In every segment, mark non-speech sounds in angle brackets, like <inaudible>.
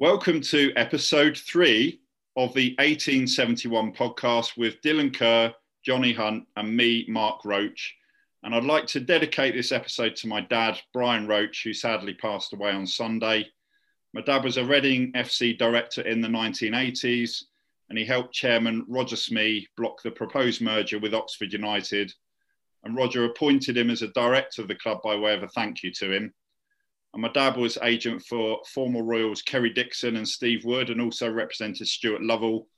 Welcome to episode three of the 1871 podcast with Dylan Kerr, Johnny Hunt, and me, Mark Roach. And I'd like to dedicate this episode to my dad, Brian Roach, who sadly passed away on Sunday. My dad was a Reading FC director in the 1980s, and he helped chairman Roger Smee block the proposed merger with Oxford United. And Roger appointed him as a director of the club by way of a thank you to him. And my dad was agent for former Royals Kerry Dixon and Steve Wood, and also represented Stuart Lovell.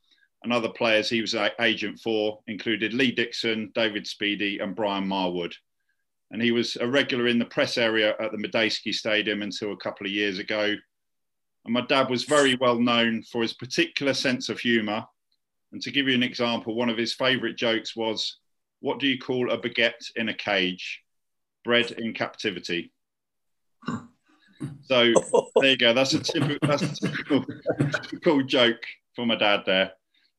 And other players he was agent for included Lee Dixon, David Speedie, and Brian Marwood. And he was a regular in the press area at the Madejski Stadium until a couple of years ago. And my dad was very well known for his particular sense of humour. And to give you an example, one of his favourite jokes was, What do you call a baguette in a cage? Bred in captivity. So <laughs> there you go. That's a typical, that's a typical, typical joke for my dad there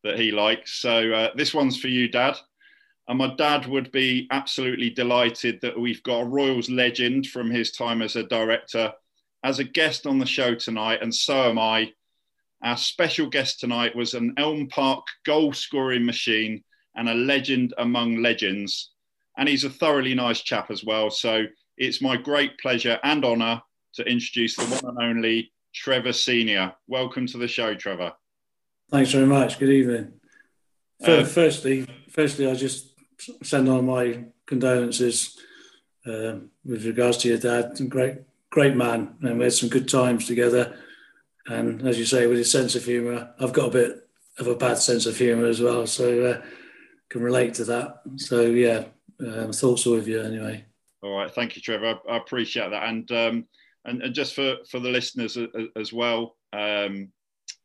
that he likes. So uh, this one's for you, Dad. And my dad would be absolutely delighted that we've got a Royals legend from his time as a director as a guest on the show tonight, and so am I. Our special guest tonight was an Elm Park goal scoring machine and a legend among legends. And he's a thoroughly nice chap as well. So it's my great pleasure and honour to introduce the one and only Trevor Senior. Welcome to the show, Trevor. Thanks very much. Good evening. Uh, firstly, firstly, I just send on my condolences uh, with regards to your dad. Great, great man, and we had some good times together. And as you say, with his sense of humour, I've got a bit of a bad sense of humour as well, so uh, can relate to that. So yeah, um, thoughts are with you anyway. All right, thank you, Trevor. I, I appreciate that, and um, and, and just for, for the listeners as well, um,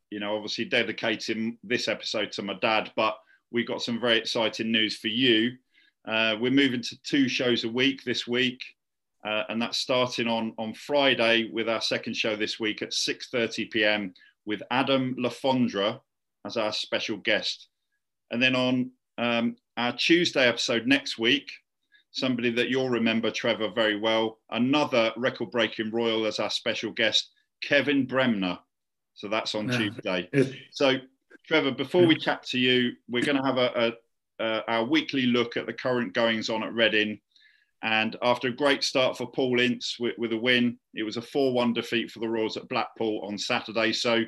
you know, obviously dedicating this episode to my dad, but we got some very exciting news for you. Uh, we're moving to two shows a week this week, uh, and that's starting on on Friday with our second show this week at 6:30 p.m. with Adam Le Fondre as our special guest, and then on um, our Tuesday episode next week, somebody that you'll remember, Trevor, very well. Another record breaking Royal as our special guest, Kevin Bremner. So that's on yeah. Tuesday. So, Trevor, before we chat to you, we're going to have a, a, a, our weekly look at the current goings on at Reading. And after a great start for Paul Ince with, with a win, it was a 4 1 defeat for the Royals at Blackpool on Saturday. So,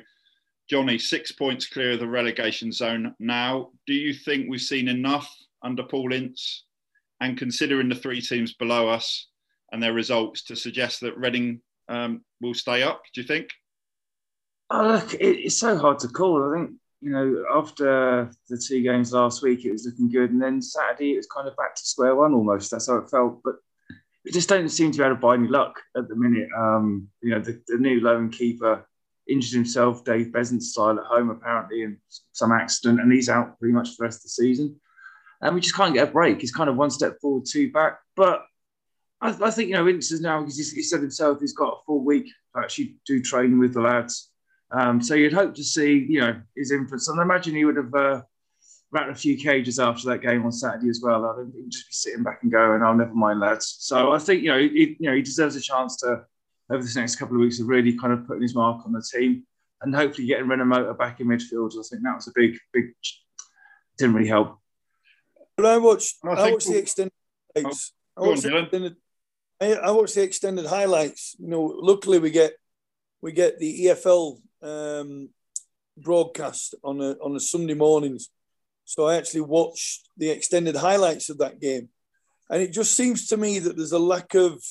Johnny, six points clear of the relegation zone now. Do you think we've seen enough under Paul Ince and considering the three teams below us and their results to suggest that Reading um, will stay up? Do you think? Oh, look, it, it's so hard to call. I think you know after the two games last week, it was looking good, and then Saturday it was kind of back to square one almost. That's how it felt, but. We just don't seem to be able to buy any luck at the minute. Um, you know, the, the new loan keeper injured himself, Dave Beasant style at home, apparently, in some accident, and he's out pretty much for the rest of the season and we just can't get a break. He's kind of one step forward, two back. But I, I think you know, Ince now because he said himself he's got a full week to actually do training with the lads. Um, so you'd hope to see you know his influence, and I imagine he would have uh, ran a few cages after that game on Saturday as well. I don't think he'd just be sitting back and going, "Oh, never mind, lads." So I think you know, he, you know, he deserves a chance to over this next couple of weeks of really kind of putting his mark on the team and hopefully getting Rinomhota back in midfield. I think that was a big, big. Didn't really help but I watched. I, I watched the extended highlights. Oh, I, watched on, the extended, I, watched the extended highlights. You know, luckily we get we get the EFL um, broadcast on a, on a Sunday mornings. So I actually watched the extended highlights of that game, and it just seems to me that there's a lack of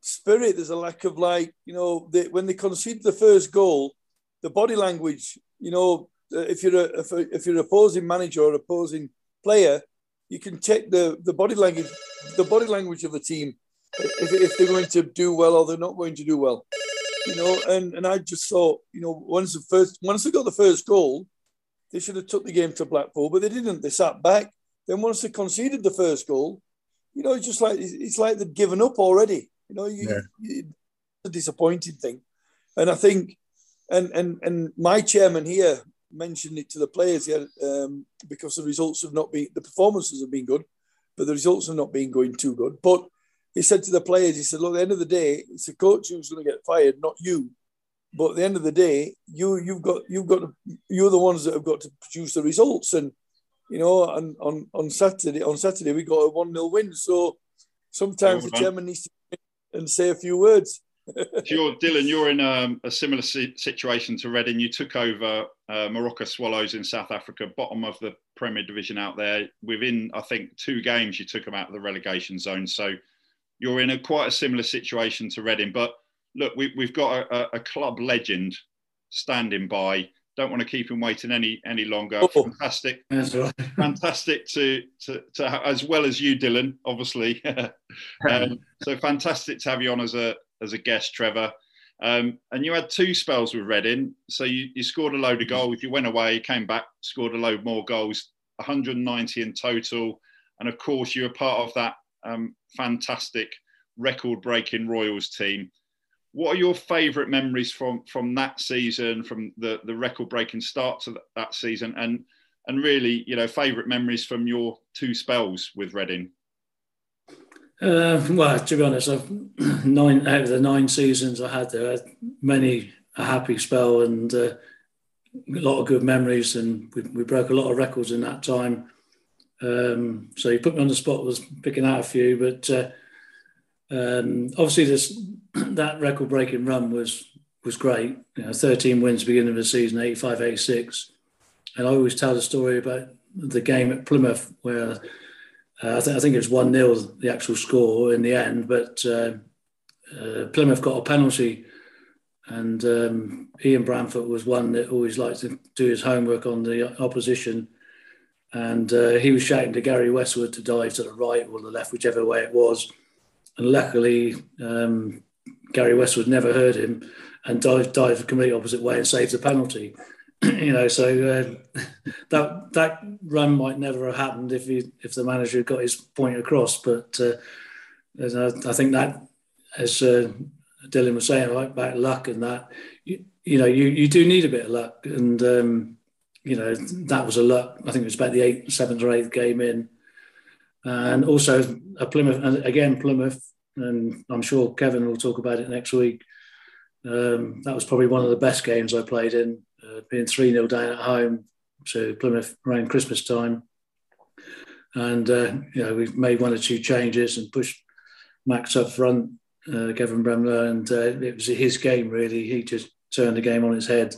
spirit. There's a lack of like you know they, when they concede the first goal, the body language. You know, if you're a, if, if you're opposing manager or opposing player, you can check the, the body language, the body language of the team if, if they're going to do well or they're not going to do well. you know, and, and I just thought, you know, once the first once they got the first goal, they should have took the game to Blackpool, but they didn't. They sat back. Then once they conceded the first goal, you know, it's just like it's like they'd given up already. You know, you, yeah. you, a disappointing thing. And I think, and and and my chairman here mentioned it to the players here um, because the results have not been, the performances have been good, but the results have not been going too good. But he said to the players, he said, look, at the end of the day, it's the coach who's going to get fired, not you. But at the end of the day, you you've got you've got to, you're the ones that have got to produce the results. And you know, and on, on Saturday on Saturday we got a one 0 win. So sometimes the chairman needs to and say a few words. You're Dylan. You're in um, a similar situation to Reading. You took over uh, Moroka Swallows in South Africa, bottom of the Premier Division out there. Within, I think, two games, you took them out of the relegation zone. So you're in a quite a similar situation to Reading. But look, we, have got a, a, club legend standing by. Don't want to keep him waiting any any longer. Oh, fantastic, right. fantastic to, to to as well as you, Dylan. Obviously, <laughs> um, so fantastic to have you on as a as a guest, Trevor. Um, and you had two spells with Reading. So you, you scored a load of goals. You went away, came back, scored a load more goals, 190 in total. And of course, you were part of that um, fantastic record breaking Royals team. What are your favourite memories from from that season, from the, the record breaking start to that season, and and really, you know, favourite memories from your two spells with Reading? Uh, well, to be honest, I've <clears throat> nine out of the nine seasons I had there, I had many a happy spell and uh, a lot of good memories, and we, we, broke a lot of records in that time. Um, so you put me on the spot, was picking out a few, but uh, um, obviously this <clears throat> that record breaking run was was great. You know, 13 wins beginning of the season, 85, 86, and I always tell the story about the game at Plymouth where uh, I, th- I, think it was 1 0 the actual score in the end, but uh, uh, Plymouth got a penalty. And um, Ian Branfoot was one that always liked to do his homework on the opposition. And uh, he was shouting to Gary Westwood to dive to the right or the left, whichever way it was. And luckily, um, Gary Westwood never heard him and dived, dived the complete opposite way and saved the penalty. <clears throat> you know, so uh, <laughs> that that run might never have happened if he if the manager had got his point across. But uh, I think that, as uh, Dylan was saying about luck and that, you, you, know, you, you do need a bit of luck, and um, you know that was a luck. I think it was about the eighth, seventh or eighth game in, and also a Plymouth, and again Plymouth, and I'm sure Kevin will talk about it next week. Um, that was probably one of the best games I played in uh, being 3 0 down at home to Plymouth around Christmas time. And, uh, you know, we've made one or two changes and pushed Max up front, uh, Kevin Bremner, and uh, it was his game, really. He just turned the game on its head.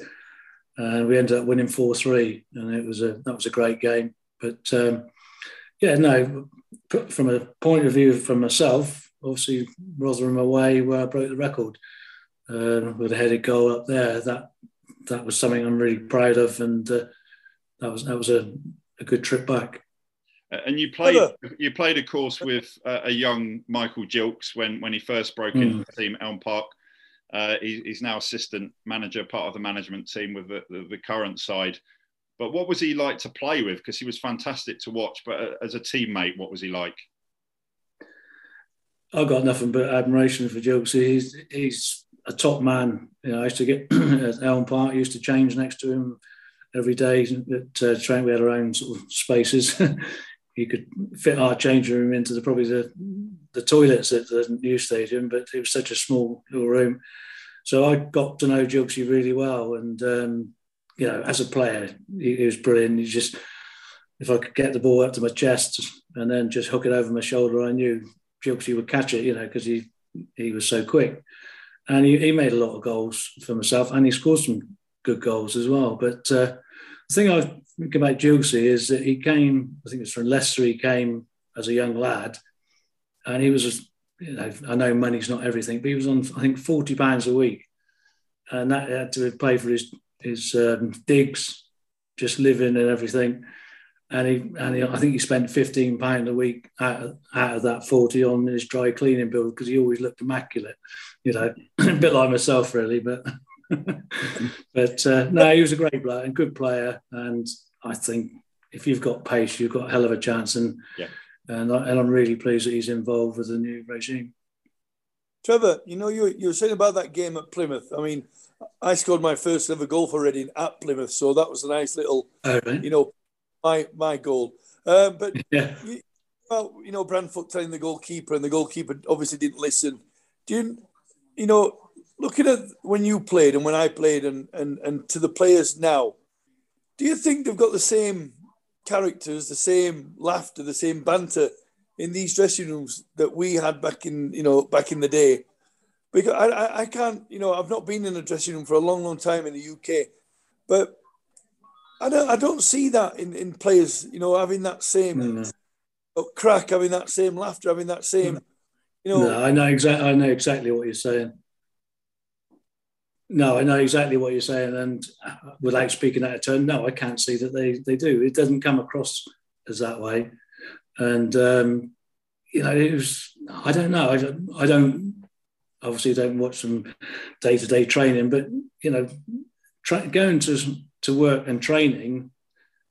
And we ended up winning 4 3, and it was a, that was a great game. But, um, yeah, no, from a point of view from myself, obviously Rotherham away where I broke the record uh, with a headed goal up there. That that was something I'm really proud of, and uh, that was that was a, a good trip back. And you played you played, of course, with uh, a young Michael Gilkes when when he first broke mm. into the team Elm Park. Uh, he, he's now assistant manager, part of the management team with the, the, the current side. But what was he like to play with? Because he was fantastic to watch. But uh, as a teammate, what was he like? I've got nothing but admiration for Gilkes. He's he's a top man. You know, I used to get <clears throat> at Elm Park, used to change next to him every day. At uh, train, we had our own sort of spaces. <laughs> you could fit our changing room into the probably the the toilets at the new stadium, but it was such a small little room. So I got to know Jugsy really well, and um, you know, as a player, he, he was brilliant. He just if I could get the ball up to my chest and then just hook it over my shoulder, I knew Jugsy would catch it, you know, because he he was so quick and he, he, made a lot of goals for himself, and he scored some good goals as well. But uh, the thing I think about Jugsy is that he came, I think it's from Leicester. He came as a young lad, and he was, you know, I know money's not everything, but he was on, I think, forty pounds a week, and that had to pay for his his um, digs, just living and everything. And he and he, I think he spent fifteen pound a week out of, out of that forty on his dry cleaning bill because he always looked immaculate, you know, <clears throat> a bit like myself really, but <laughs> but uh, no, he was a great player and good player, and I think if you've got pace, you've got a hell of a chance, and yeah. and, I, and I'm really pleased that he's involved with the new regime. Trevor, you know you you were saying about that game at Plymouth. I mean, I scored my first ever goal for Reading at Plymouth, so that was a nice little, oh, right. you know, my my goal. Um, but yeah. <laughs> you, well, you know, Branfoot telling the goalkeeper, and the goalkeeper obviously didn't listen. Do you, you know, looking at when you played and when I played, and and and to the players now, do you think they've got the same characters, the same laughter, the same banter in these dressing rooms that we had back in you know back in the day? Because I, I, I can't you know I've not been in a dressing room for a long long time in the UK, but I don't I don't see that in, in players you know having that same mm-hmm. crack, having that same laughter, having that same. You know, no, I know exactly. I know exactly what you're saying. No, I know exactly what you're saying, and without speaking out of turn, no, I can't see that they they do. It doesn't come across as that way, and um, you know, it was. I don't know. I don't. I don't obviously don't watch some day to day training, but you know, going to to work and training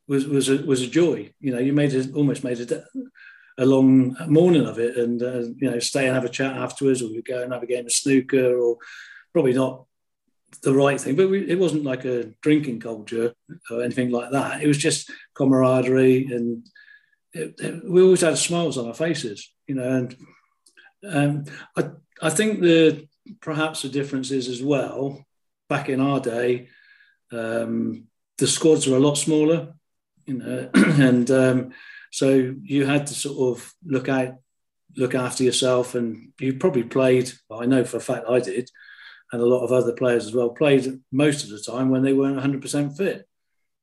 was was a, was a joy. You know, you made it almost made it a long morning of it, and uh, you know, stay and have a chat afterwards, or we go and have a game of snooker, or probably not the right thing. But we, it wasn't like a drinking culture or anything like that. It was just camaraderie, and it, it, we always had smiles on our faces, you know. And um, I, I think the perhaps the difference is as well. Back in our day, um, the squads were a lot smaller, you know, <clears throat> and um, so you had to sort of look out, look after yourself, and you probably played. Well, I know for a fact I did and a lot of other players as well played most of the time when they weren't 100% fit.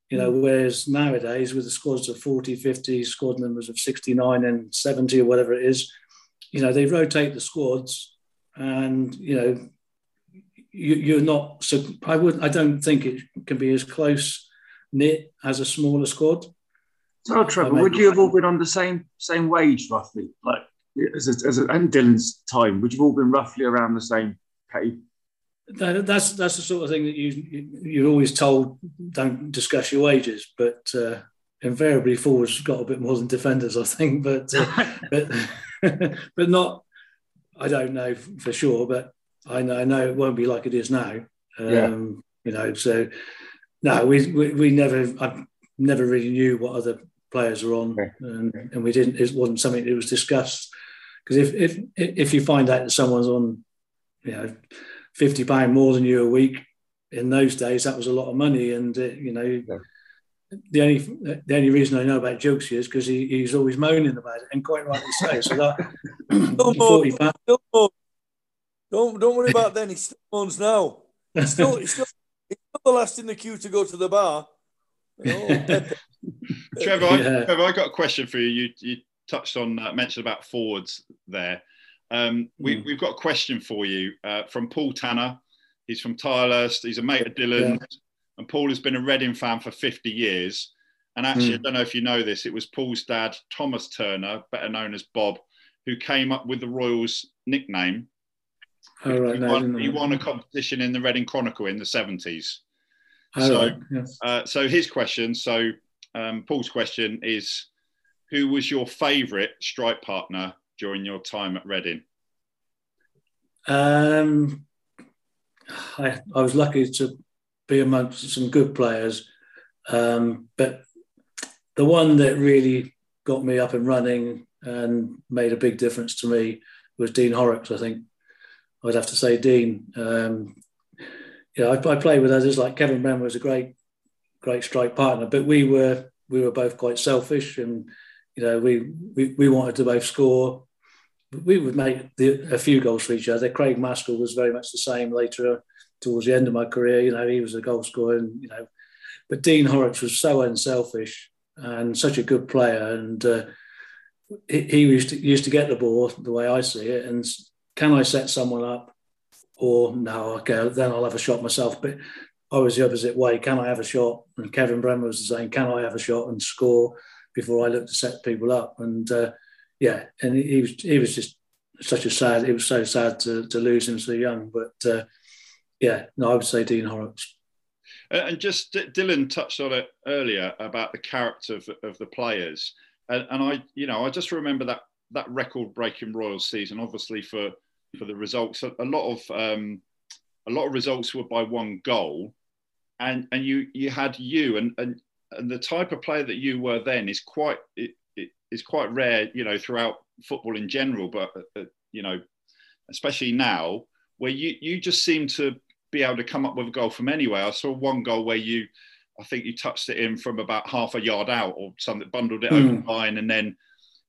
You know, mm. whereas nowadays with the squads of 40, 50, squad numbers of 69 and 70 or whatever it is, you know, they rotate the squads and, you know, you, are not so I would I don't think it can be as close knit as a smaller squad. So Trevor, would you have all been on the same same wage roughly? Like as a, as a, and Dylan's time, would you have all been roughly around the same pay? that, that's that's the sort of thing that you you're always told don't discuss your wages, but uh, invariably forwards got a bit more than defenders, I think. But uh, <laughs> but <laughs> but not. I don't know for sure, but I know I know it won't be like it is now. Um, yeah. You know, so no, we, we we never I never really knew what other players were on, and, and we didn't. It wasn't something that was discussed because if if if you find out that someone's on, you know 50 pound more than you a week in those days that was a lot of money and uh, you know yeah. the only the only reason I know about Jokes is because he, he's always moaning about it and quite rightly so so that <laughs> don't, don't, don't, don't worry about <laughs> that he still moans now he's still, he's still, he's still the last in the queue to go to the bar <laughs> Trevor, I, Trevor, I got a question for you. You, you touched on uh, mentioned about forwards there. Um, we, have hmm. got a question for you uh, from Paul Tanner. He's from Tilehurst. He's a mate of Dylan. Yeah. And Paul has been a Reading fan for 50 years. And actually, mm. I don't know if you know this, it was Paul's dad, Thomas Turner, better known as Bob, who came up with the Royals nickname. Oh, right. he, no, won, he won a competition in the Reading Chronicle in the 70s. Oh, so, right. yes. uh, so his question, so um, Paul's question is, who was your favourite strike partner during your time at Reading? Um, I, I was lucky to be amongst some good players, um, but the one that really got me up and running and made a big difference to me was Dean Horrix. I think I'd have to say Dean. Um, I, I played with others like Kevin Bremner was a great, great strike partner, but we were we were both quite selfish, and you know, we we, we wanted to both score we would make the, a few goals for each other. Craig Maskell was very much the same later towards the end of my career. You know, he was a goal scorer, and you know, but Dean Horrix was so unselfish and such a good player, and uh, he, he, used to used to get the ball the way I see it. And can I set someone up, or no? Okay, then I'll have a shot myself. But I was the opposite way. Can I have a shot? And Kevin Bremner was the same. Can I have a shot and score? before I look to set people up. And uh, yeah, and he was he was just such a sad. It was so sad to, to lose him so young. But uh, yeah, no, I would say Dean Horrix. And just Dylan touched on it earlier about the character of, of the players, and, and I, you know, I just remember that that record-breaking Royal season. Obviously, for for the results, a, a lot of um, a lot of results were by one goal, and and you you had you and and and the type of player that you were then is quite it, it is quite rare, you know, throughout football in general, but uh, uh, you know, especially now, where you you just seem to be able to come up with a goal from anywhere. I saw one goal where you, I think you touched it in from about half a yard out or something, bundled it mm. over the line, and then,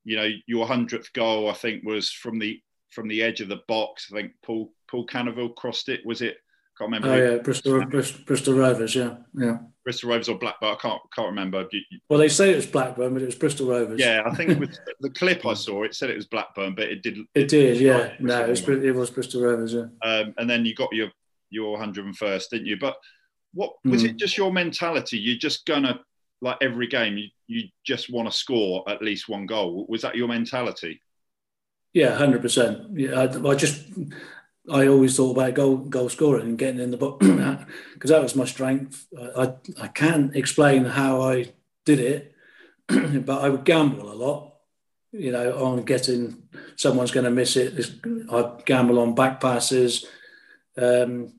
you know, your hundredth goal I think was from the from the edge of the box. I think Paul Paul Canoville crossed it. Was it? I can't remember. Oh yeah, Bristol, Bristol, Bristol Rovers. Yeah, yeah. Bristol Rovers or Blackburn. I can't can't remember. Well, they say it was Blackburn, but it was Bristol Rovers. Yeah, I think with <laughs> the clip I saw, it said it was Blackburn, but it did. It did, yeah. No, it was, it was Bristol Rovers. Yeah. Um, and then you got your your 101st, didn't you? But what was mm. it? Just your mentality? You're just gonna like every game. You you just want to score at least one goal. Was that your mentality? Yeah, hundred percent. Yeah, I, I just I always thought about goal goal scoring and getting in the book because that was my strength. I, I, can't explain how I did it, <clears throat> but I would gamble a lot. You know, on getting someone's going to miss it. I gamble on back passes, um,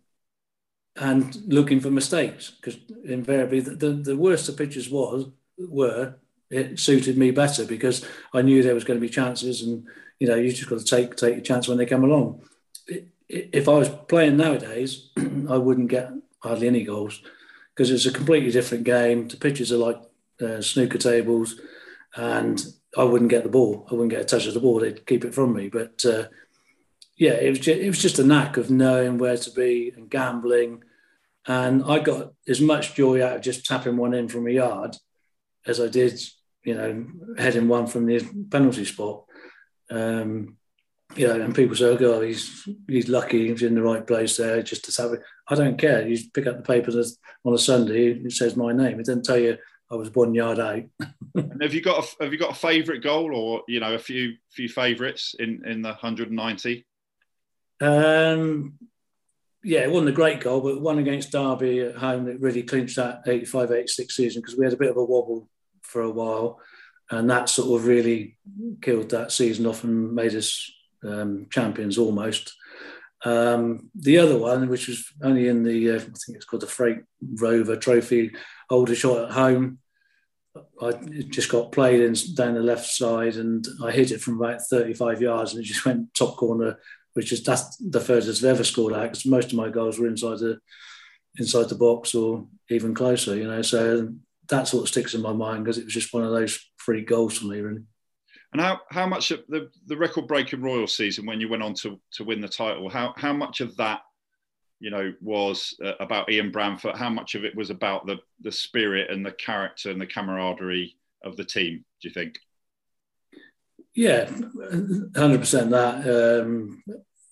and looking for mistakes because invariably the, the, the worse the pitches was were, it suited me better because I knew there was going to be chances, and you know, you just got to take take your chance when they come along if I was playing nowadays, <clears throat> I wouldn't get hardly any goals because it's a completely different game. The pitches are like uh, snooker tables, and I wouldn't get the ball. I wouldn't get a touch of the ball. They'd keep it from me. But uh, yeah, it was just, it was just a knack of knowing where to be and gambling. And I got as much joy out of just tapping one in from a yard as I did, you know, heading one from the penalty spot. Um, you know, and people say, "Oh, God, he's he's lucky he's in the right place there." Just to have it, I don't care. You pick up the paper on a Sunday, it says my name. It doesn't tell you I was one yard out. <laughs> have you got a, have you got a favourite goal, or you know, a few few favourites in in the hundred and ninety? Um, yeah, it wasn't a great goal, but one against Derby at home that really clinched that 85-86 season because we had a bit of a wobble for a while, and that sort of really killed that season off and made us um, champions almost. Um, the other one, which was only in the, uh, I think it's called the Freight Rover Trophy, Aldershot at home. I just got played in down the left side and I hit it from about 35 yards and it just went top corner, which is that's the furthest I've ever scored at because most of my goals were inside the inside the box or even closer, you know. So that sort of sticks in my mind because it was just one of those free goals for me, really. And how, how much of the, the record breaking Royal season when you went on to, to win the title, how, how much of that, you know, was uh, about Ian Branfoot? How much of it was about the, the spirit and the character and the camaraderie of the team, do you think? Yeah, 100% that. Um,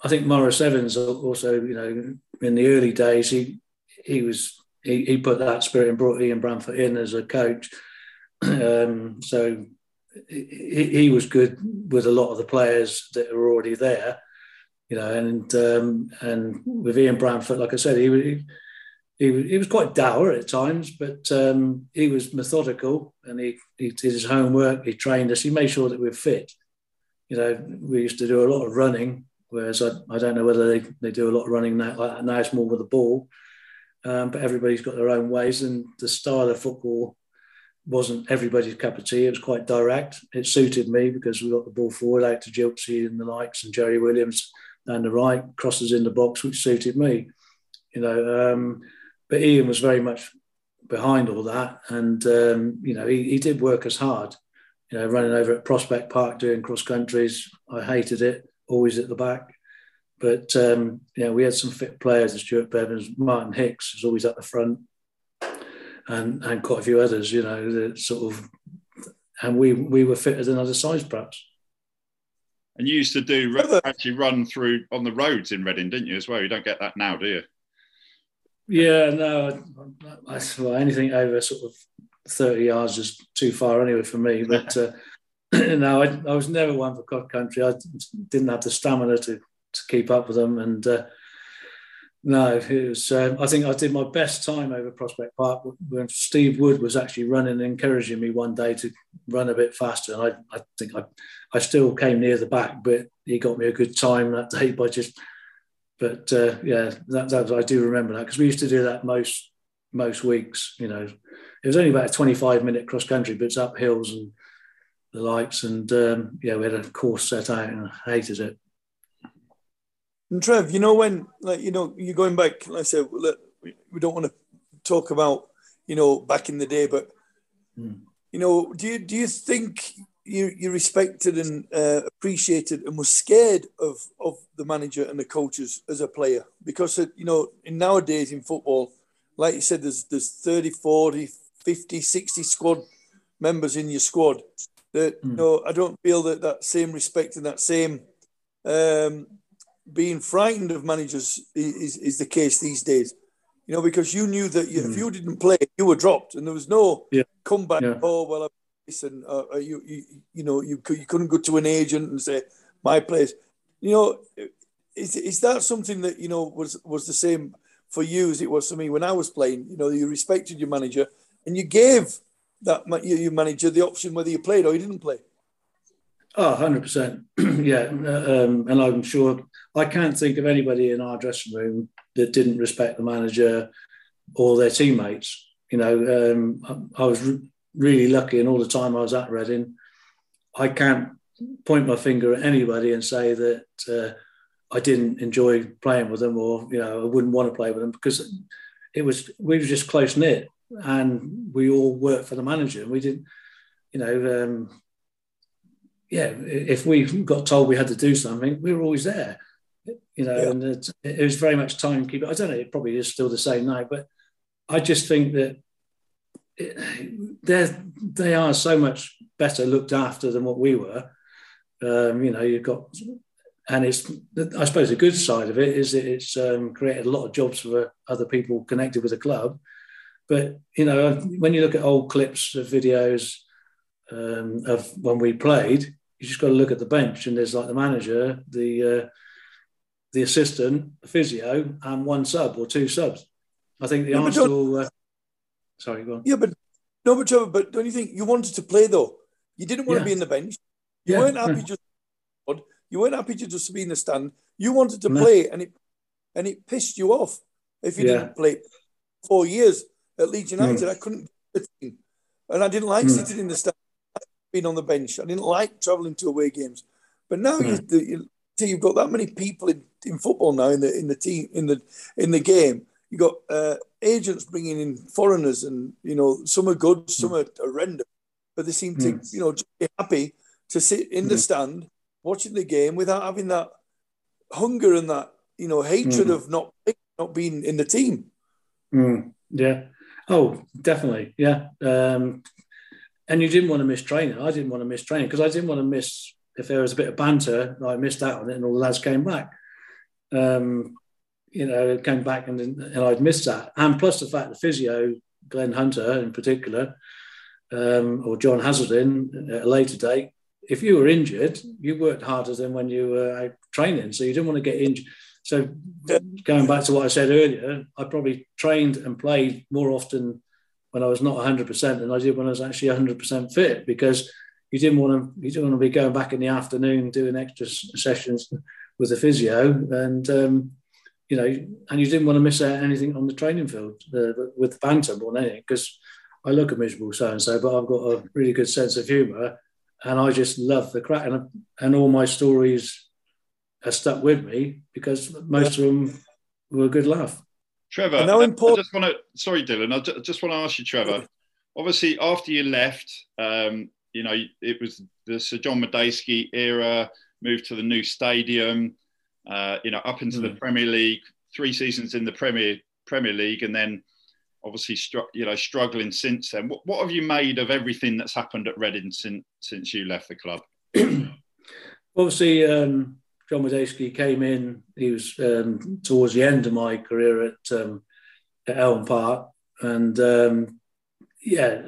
I think Maurice Evans also, you know, in the early days, he he was he, he put that spirit and brought Ian Branfoot in as a coach. Um, so he, he, was good with a lot of the players that were already there, you know, and um, and with Ian Branfoot, like I said, he he, he, he was quite dour at times, but um, he was methodical and he, he did his homework. He trained us. He made sure that we were fit. You know, we used to do a lot of running, whereas I, I don't know whether they, they do a lot of running now. Now it's more with the ball, um, but everybody's got their own ways, and the style of football wasn't everybody's cup of tea. It was quite direct. It suited me because we got the ball forward out to Gilsey and the likes and Jerry Williams down the right, crosses in the box, which suited me. You know, um, but Ian was very much behind all that, and um, you know, he, he did work as hard. You know, running over at Prospect Park doing cross countries, I hated it. Always at the back. But um, you know, we had some fit players, Stuart Bevins, Martin Hicks was always at the front and and quite a few others, you know, that sort of, and we we were fitter than other sides perhaps. And you used to do actually run through on the roads in Reading, didn't you? As well, you don't get that now, do you? Yeah, no. I, I, well, anything over sort of 30 yards is too far anyway for me. But <laughs> uh, <clears throat> no, I, I, was never one for cross country. I didn't have the stamina to, to keep up with them. And uh, no, it was. Um, I think I did my best time over Prospect Park when Steve Wood was actually running and encouraging me one day to run a bit faster. And I, I think I, I still came near the back, but he got me a good time that day by just. But uh, yeah, that, that I do remember that because we used to do that most most weeks. You know, it was only about a twenty five minute cross country, but it's up hills and the likes, and um, yeah, we had a course set out and I hated it. And Trev, you know when, like, you know, you're going back. Like I said, look, we don't want to talk about, you know, back in the day, but mm. you know, do you do you think you you respected and uh, appreciated and was scared of of the manager and the coaches as a player? Because uh, you know, in nowadays in football, like you said, there's there's 30, 40, 50, 60 squad members in your squad. That mm. you know, I don't feel that that same respect and that same um, being frightened of managers is, is the case these days. You know, because you knew that you, mm. if hmm. you didn't play, you were dropped, and there was no yeah. comeback. Yeah. Oh well, listen, uh, uh, you, you you know you you couldn't go to an agent and say my place. You know, is is that something that you know was was the same for you as it was for me when I was playing? You know, you respected your manager and you gave that your manager the option whether you played or you didn't play. Oh, 100%. <clears throat> yeah. Um, and I'm sure I can't think of anybody in our dressing room that didn't respect the manager or their teammates. You know, um, I, was re- really lucky, and all the time I was at Reading, I can't point my finger at anybody and say that uh, I didn't enjoy playing with them or, you know, I wouldn't want to play with them because it was, we were just close knit and we all worked for the manager. And we didn't, you know, um, yeah, if we got told we had to do something, we were always there. You know, yeah. and it, it, was very much timekeeping. I don't know, it probably is still the same now, but I just think that they they are so much better looked after than what we were. Um, you know, you've got, and it's I suppose the good side of it is that it's um, created a lot of jobs for other people connected with the club. But you know, when you look at old clips of videos um, of when we played, you just got to look at the bench, and there's like the manager, the uh, the assistant, the physio, and one sub or two subs. I think the yeah, Arsenal. Uh, sorry, go on. Yeah, but no, but Trevor, but don't you think you wanted to play though? You didn't want yeah. to be in the bench. You yeah. weren't happy just. You weren't happy to just be in the stand. You wanted to no. play, and it and it pissed you off if you didn't play. Four years at Leeds United, mm. I couldn't, and I didn't like mm. sitting in the stand being on the bench. I didn't like travelling to away games. But now mm. you, you, you've got that many people in, in football now in the in the team in the in the game. You got uh, agents bringing in foreigners, and you know some are good, some mm. are horrendous, but they seem to mm. you know be happy to sit in the hmm. stand watching the game without having that hunger and that you know hatred hmm. of not not being in the team. Hmm. Yeah. Oh, definitely. Yeah. Um, and you didn't want to miss training. I didn't want to miss training because I didn't want to miss if there was a bit of banter. I missed out on it, and all the lads came back. Um, you know, came back and, and I'd missed that. And plus the fact the physio, Glenn Hunter in particular, um, or John Hazelden at a later date, if you were injured, you worked harder than when you were out training. So you didn't want to get injured. So going back to what I said earlier, I probably trained and played more often when I was not 100% than I did when I was actually 100% fit because you didn't want to you didn't want to be going back in the afternoon doing extra sessions with the physio and um, you know and you didn't want to miss out anything on the training field uh, with banter than anything because I look a miserable so and so but I've got a really good sense of humour and I just love the crack and, and all my stories are stuck with me because most of them were a good laugh. Trevor, I, I, just want to. Sorry, Dylan. I just want to ask you, Trevor. Obviously, after you left, um, you know, it was the Sir John Madejski era. Moved to the new stadium. Uh, you know, up into mm. the hmm. Premier League. Three seasons in the Premier Premier League, and then obviously, stru- you know, struggling since then. What, what have you made of everything that's happened at Reading since since you left the club? <clears throat> obviously, um, John Madejski came in. He was um, towards the end of my career at, um, at Elm Park, and um, yeah,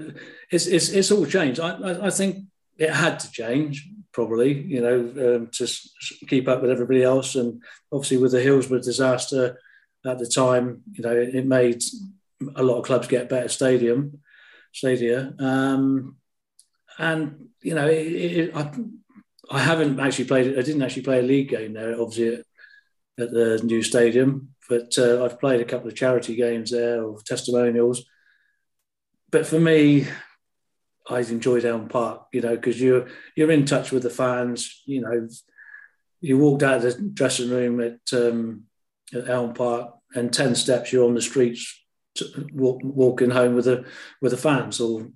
it's, it's it's all changed. I, I, I think it had to change probably, you know, um, to keep up with everybody else. And obviously, with the Hillsborough disaster at the time, you know, it made a lot of clubs get better stadium stadia. Um, and you know, it, it, I, I haven't actually played. I didn't actually play a league game there, obviously at, at the new stadium, but uh, I've played a couple of charity games there or testimonials. But for me, I enjoyed Elm Park, you know, because you're you're in touch with the fans. You know, you walked out of the dressing room at, um, at Elm Park, and ten steps you're on the streets walk, walking home with the with the fans, or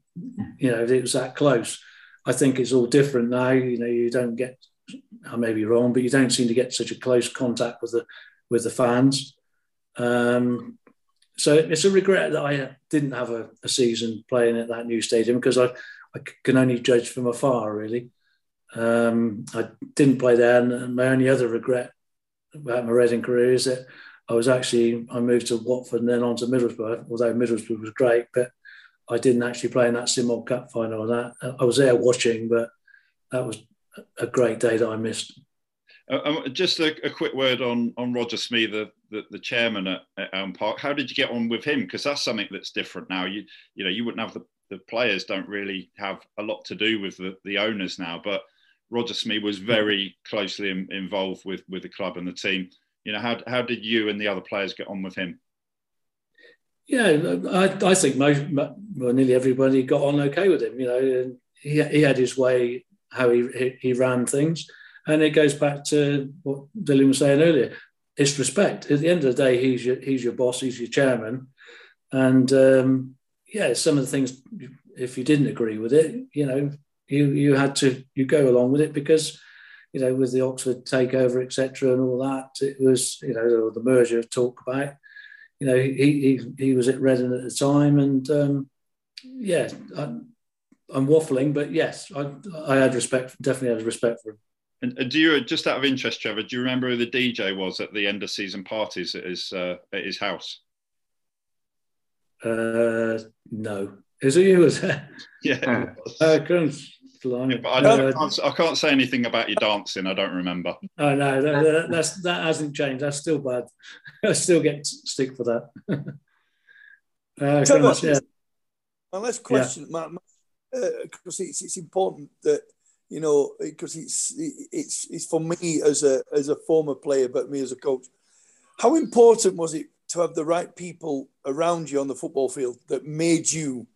you know, it was that close. I think it's all different now. You know, you don't get. I may be wrong, but you don't seem to get such a close contact with the with the fans. Um, so it's a regret that I didn't have a, a, season playing at that new stadium because I, I can only judge from afar, really. Um, I didn't play there, and my only other regret about my Reading career is that I was actually I moved to Watford and then on to Middlesbrough. Although Middlesbrough was great, but I didn't actually play in that Simod Cup final. That I was there watching, but that was a great day that I missed. Uh, um, just a, a, quick word on on Roger Smee, the, the, the chairman at, at, Elm Park. How did you get on with him? Because that's something that's different now. You you know you wouldn't have the, the players don't really have a lot to do with the, the owners now, but Roger Smee was very closely in, involved with with the club and the team. You know how how did you and the other players get on with him? Yeah, I, I think most well, nearly everybody got on okay with him. You know, he, he had his way how he, he, he ran things and it goes back to what Dylan was saying earlier. It's respect. At the end of the day, he's your he's your boss, he's your chairman, and um, yeah, some of the things. If you didn't agree with it, you know, you you had to you go along with it because you know with the Oxford takeover, etc., and all that, it was you know the merger talk about. You know, he he he was at Reading at the time, and um, yeah, I, I'm waffling, but yes, I I had respect, definitely had respect for him. And, and do you, just out of interest, Trevor, do you remember who the DJ was at the end of season parties at his uh, at his house? Uh, no. Is it you? Was there? <laughs> Yeah. <laughs> Uh, yeah, but I, don't, uh, I, can't, say anything about your dancing. I don't remember. Oh no, that, that's that hasn't changed. That's still bad. <laughs> I still get stick for that. <laughs> uh, Trevor, yeah. My last question, yeah. because uh, it's, it's important that you know, because it's it's it's for me as a as a former player, but me as a coach. How important was it to have the right people around you on the football field that made you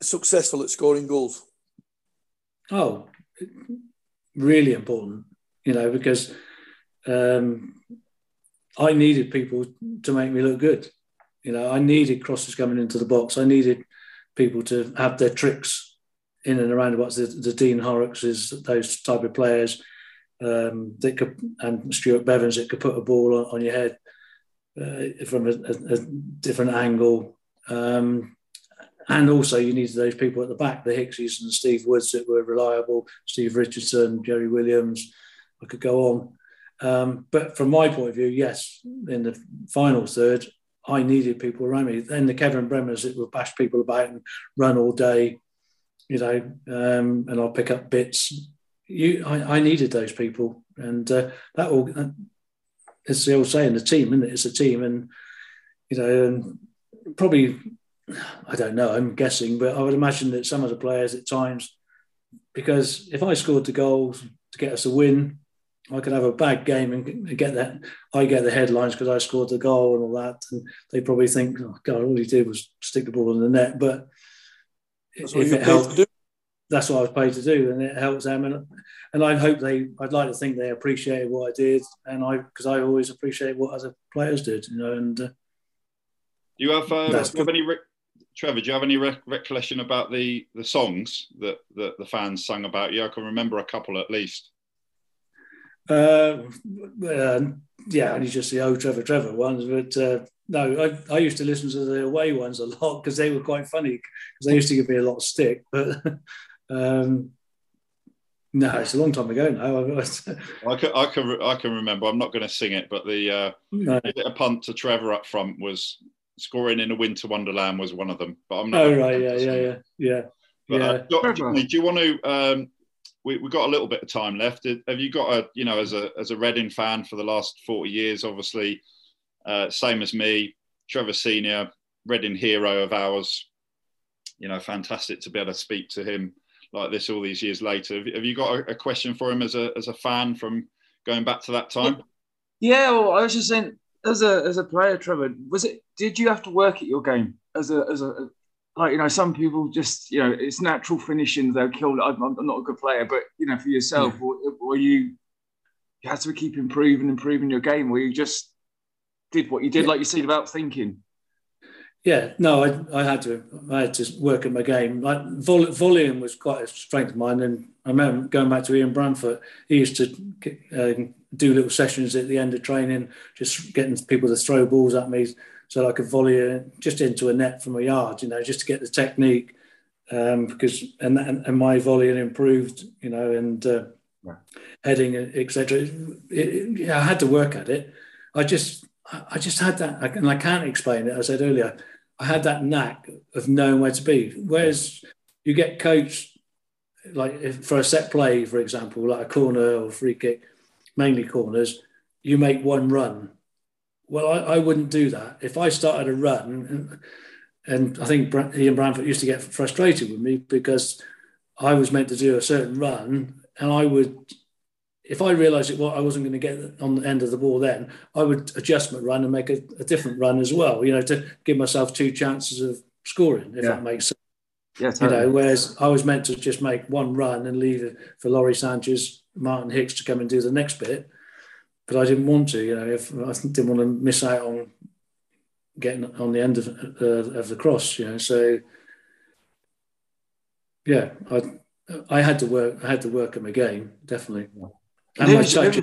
successful at scoring goals? Oh, really important, you know, because um, I needed people to make me look good. You know, I needed crosses coming into the box. I needed people to have their tricks in and around about the, the Dean Horrixes, those type of players um, that could, and Stuart Bevans that could put a ball on, on your head uh, from a, a, a, different angle. Um, and also, you needed those people at the back, the Hicksies and Steve Woods that were reliable, Steve Richardson, Jerry Williams. I could go on. Um, but from my point of view, yes, in the final third, I needed people around me. Then the Kevin Bremners that would bash people about and run all day, you know, um, and I'll pick up bits. You, I, I needed those people, and uh, that all. Uh, it's the old saying, the team, isn't it? It's a team, and you know, and probably, I don't know. I'm guessing, but I would imagine that some of the players at times, because if I scored the goals to get us a win, I could have a bad game and get that. I get the headlines because I scored the goal and all that, and they probably think, "Oh God, all he did was stick the ball in the net." But if it helps, that's what I was paid to do, and it helps them. And and I hope they, I'd like to think they appreciated what I did, and I because I always appreciate what other players did, you know. And uh, do you have, uh, do you have any, Trevor? Do you have any re- recollection about the the songs that, that the fans sung about you? I can remember a couple at least. Uh, uh, yeah, only just the old Trevor Trevor ones, but uh, no, I, I used to listen to the away ones a lot because they were quite funny because they used to give me a lot of stick. But <laughs> um, no, it's a long time ago now. <laughs> I can, I can, I can remember. I'm not going to sing it, but the uh, no. a punt to Trevor up front was scoring in a winter wonderland was one of them. But I'm not. Oh right, yeah, yeah, yeah, yeah. But, yeah. Uh, do, do, you want to? Um, we, have got a little bit of time left. Have you got a, you know, as a as a Reading fan for the last forty years, obviously, uh, same as me, Trevor Senior, Reading hero of ours. You know, fantastic to be able to speak to him like this all these years later. Have, have you got a, a, question for him as a as a fan from going back to that time? Yeah, well, I was just saying, as a as a player, Trevor, was it? Did you have to work at your game as a as a like you know some people just you know it's natural finishing they'll kill I'm, I'm not a good player but you know for yourself yeah. or, or you you had to keep improving improving your game where you just did what you did yeah. like you said about thinking yeah no I, I had to I had to work at my game like vol- volume was quite a strength of mine and I remember going back to Ian Branfoot he used to uh, do little sessions at the end of training just getting people to throw balls at me so I could volley just into a net from a yard, you know, just to get the technique. Um, because and, and, my volleying improved, you know, and uh, right. heading, etc. Yeah, I had to work at it. I just, I just had that, and I can't explain it. I said earlier, I had that knack of knowing where to be. Whereas you get coached, like if, for a set play, for example, like a corner or free kick, mainly corners, you make one run well, I, I wouldn't do that. If I started a run, and, and I think Ian Branfoot used to get frustrated with me because I was meant to do a certain run, and I would, if I realised it, well, I wasn't going to get on the end of the ball, then I would adjust my run and make a, a different run as well. You know, to give myself two chances of scoring, if yeah. that makes sense. Yeah, totally. you know, whereas I was meant to just make one run and leave it for Lawrie Sanchez, Martin Hicks to come and do the next bit but I didn't want to. You know, if I didn't want to miss out on getting on the end of uh, of the cross. You know, so yeah, I I had to work. I had to work at my game definitely. And who my touch.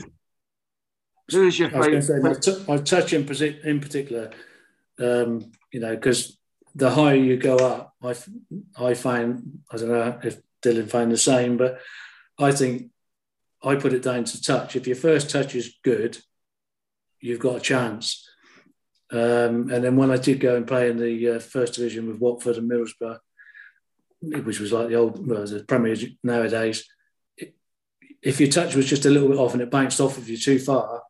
Who is your favourite? My, t- my, touch in, in particular, um, you know, because the higher you go up, I I find I don't know if Dylan found the same, but I think I put it down to touch. If your first touch is good, you've got a chance. Um, and then when I did go and play in the uh, first division with Watford and Middlesbrough, which was like the old well, the Premier nowadays, it, if your touch was just a little bit off and it bounced off of you too far,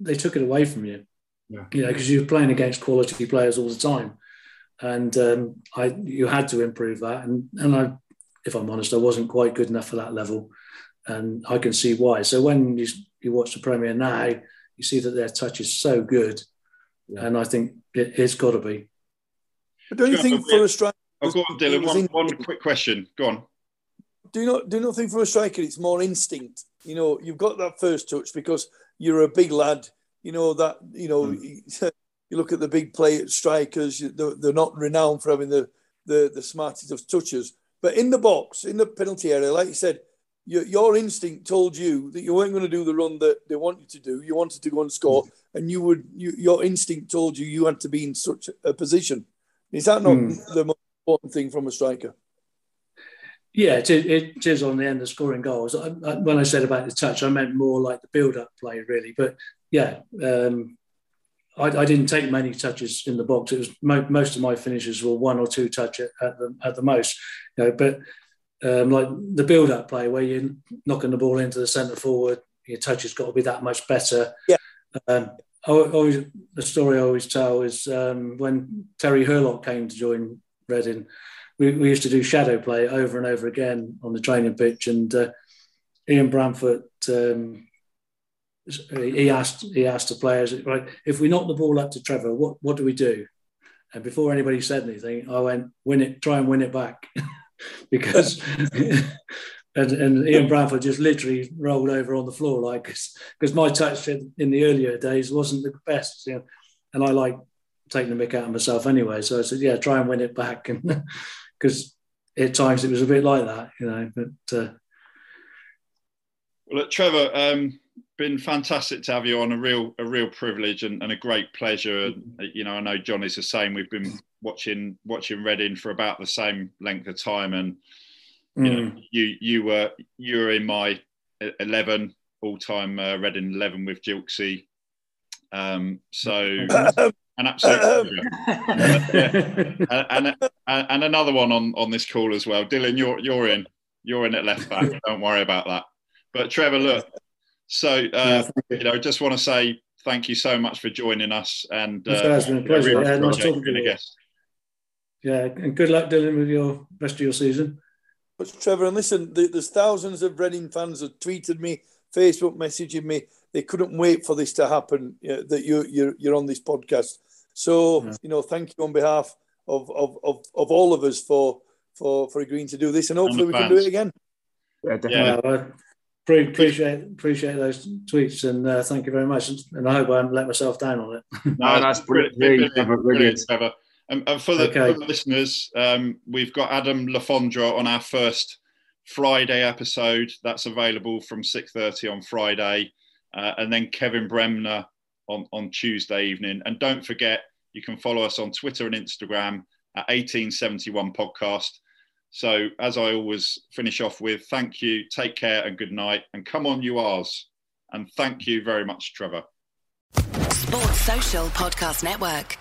they took it away from you. Yeah. You know, because you were playing against quality players all the time, and um, I you had to improve that. And and I, if I'm honest, I wasn't quite good enough for that level and I can see why. So when you, you watch the Premier now, you see that their touch is so good, yeah. and I think it, has got to be. But don't you think for a striker? Oh, go on, Dylan. One, one quick question. Go on. Do you not do you not think for a striker it's more instinct? You know, you've got that first touch because you're a big lad. You know that you know. Mm. <laughs> You look at the big play strikers; they're, they're not renowned for having the, the the smartest of touches. But in the box, in the penalty area, like you said, your, your instinct told you that you weren't going to do the run that they want you to do. You wanted to go and score, and you would. You, your instinct told you you had to be in such a position. Is that not mm. the most important thing from a striker? Yeah, it, it is on the end of scoring goals. I, I, when I said about the touch, I meant more like the build-up play, really. But yeah, um, I, I, didn't take many touches in the box. It was mo- most of my finishes were one or two touch at, at the at the most. You know, but um, like the build-up play where you're knocking the ball into the centre forward, your touch has got to be that much better. Yeah. Um, always, the story I always tell is um, when Terry Hurlock came to join Reading, we, we, used to do shadow play over and over again on the training pitch, and uh, Ian Branfoot. Um, he asked he asked the players, right, if we knock the ball up to Trevor, what, what do we do? And before anybody said anything, I went, win it, try and win it back. <laughs> because <laughs> and, and Ian Branfoot just literally rolled over on the floor like because my touch in, in, the earlier days wasn't the best, you know, and I like taking the mick out of myself anyway. So I said, yeah, try and win it back, and <laughs> because at times it was a bit like that, you know. But uh, well, look, Trevor, um, been fantastic to have you on. A real, a real privilege and, and a great pleasure. And you know, I know Johnny's the same. We've been watching watching Reading for about the same length of time, and you mm. know, you you were you were in my eleven all time uh, Reading eleven with Gilksy. Um, so <laughs> an absolute <laughs> and, and, and, another one on, on this call as well. Dylan, you're you're in. You're in at left back. Don't worry about that. But Trevor, look. So uh, you. you know, just want to say thank you so much for joining us. And uh, it's been a pleasure. Yeah, nice talking to you. Yeah, and good luck, Dylan, with your rest of your season. But Trevor, and listen, there's thousands of Reading fans that tweeted me, Facebook messaging me. They couldn't wait for this to happen. You know, that you you're you're on this podcast. So yeah. you know, thank you on behalf of, of of of all of us for for for agreeing to do this, and hopefully we can do it again. Yeah, definitely. Yeah. Pre- appreciate appreciate those tweets and uh, thank you very much. And I hope I haven't let myself down on it. no, <laughs> that's brilliant. Brilliant, brilliant, brilliant. brilliant and, and for, the, okay. for, the, listeners, um, we've got Adam Le Fondre on our first Friday episode. That's available from 6.30 on Friday. Uh, and then Kevin Bremner on, on Tuesday evening. And don't forget, you can follow us on Twitter and Instagram at 1871 Podcast. So, as I always finish off with, thank you, take care, and good night. And come on, you ours. And thank you very much, Trevor. Sports Social Podcast Network.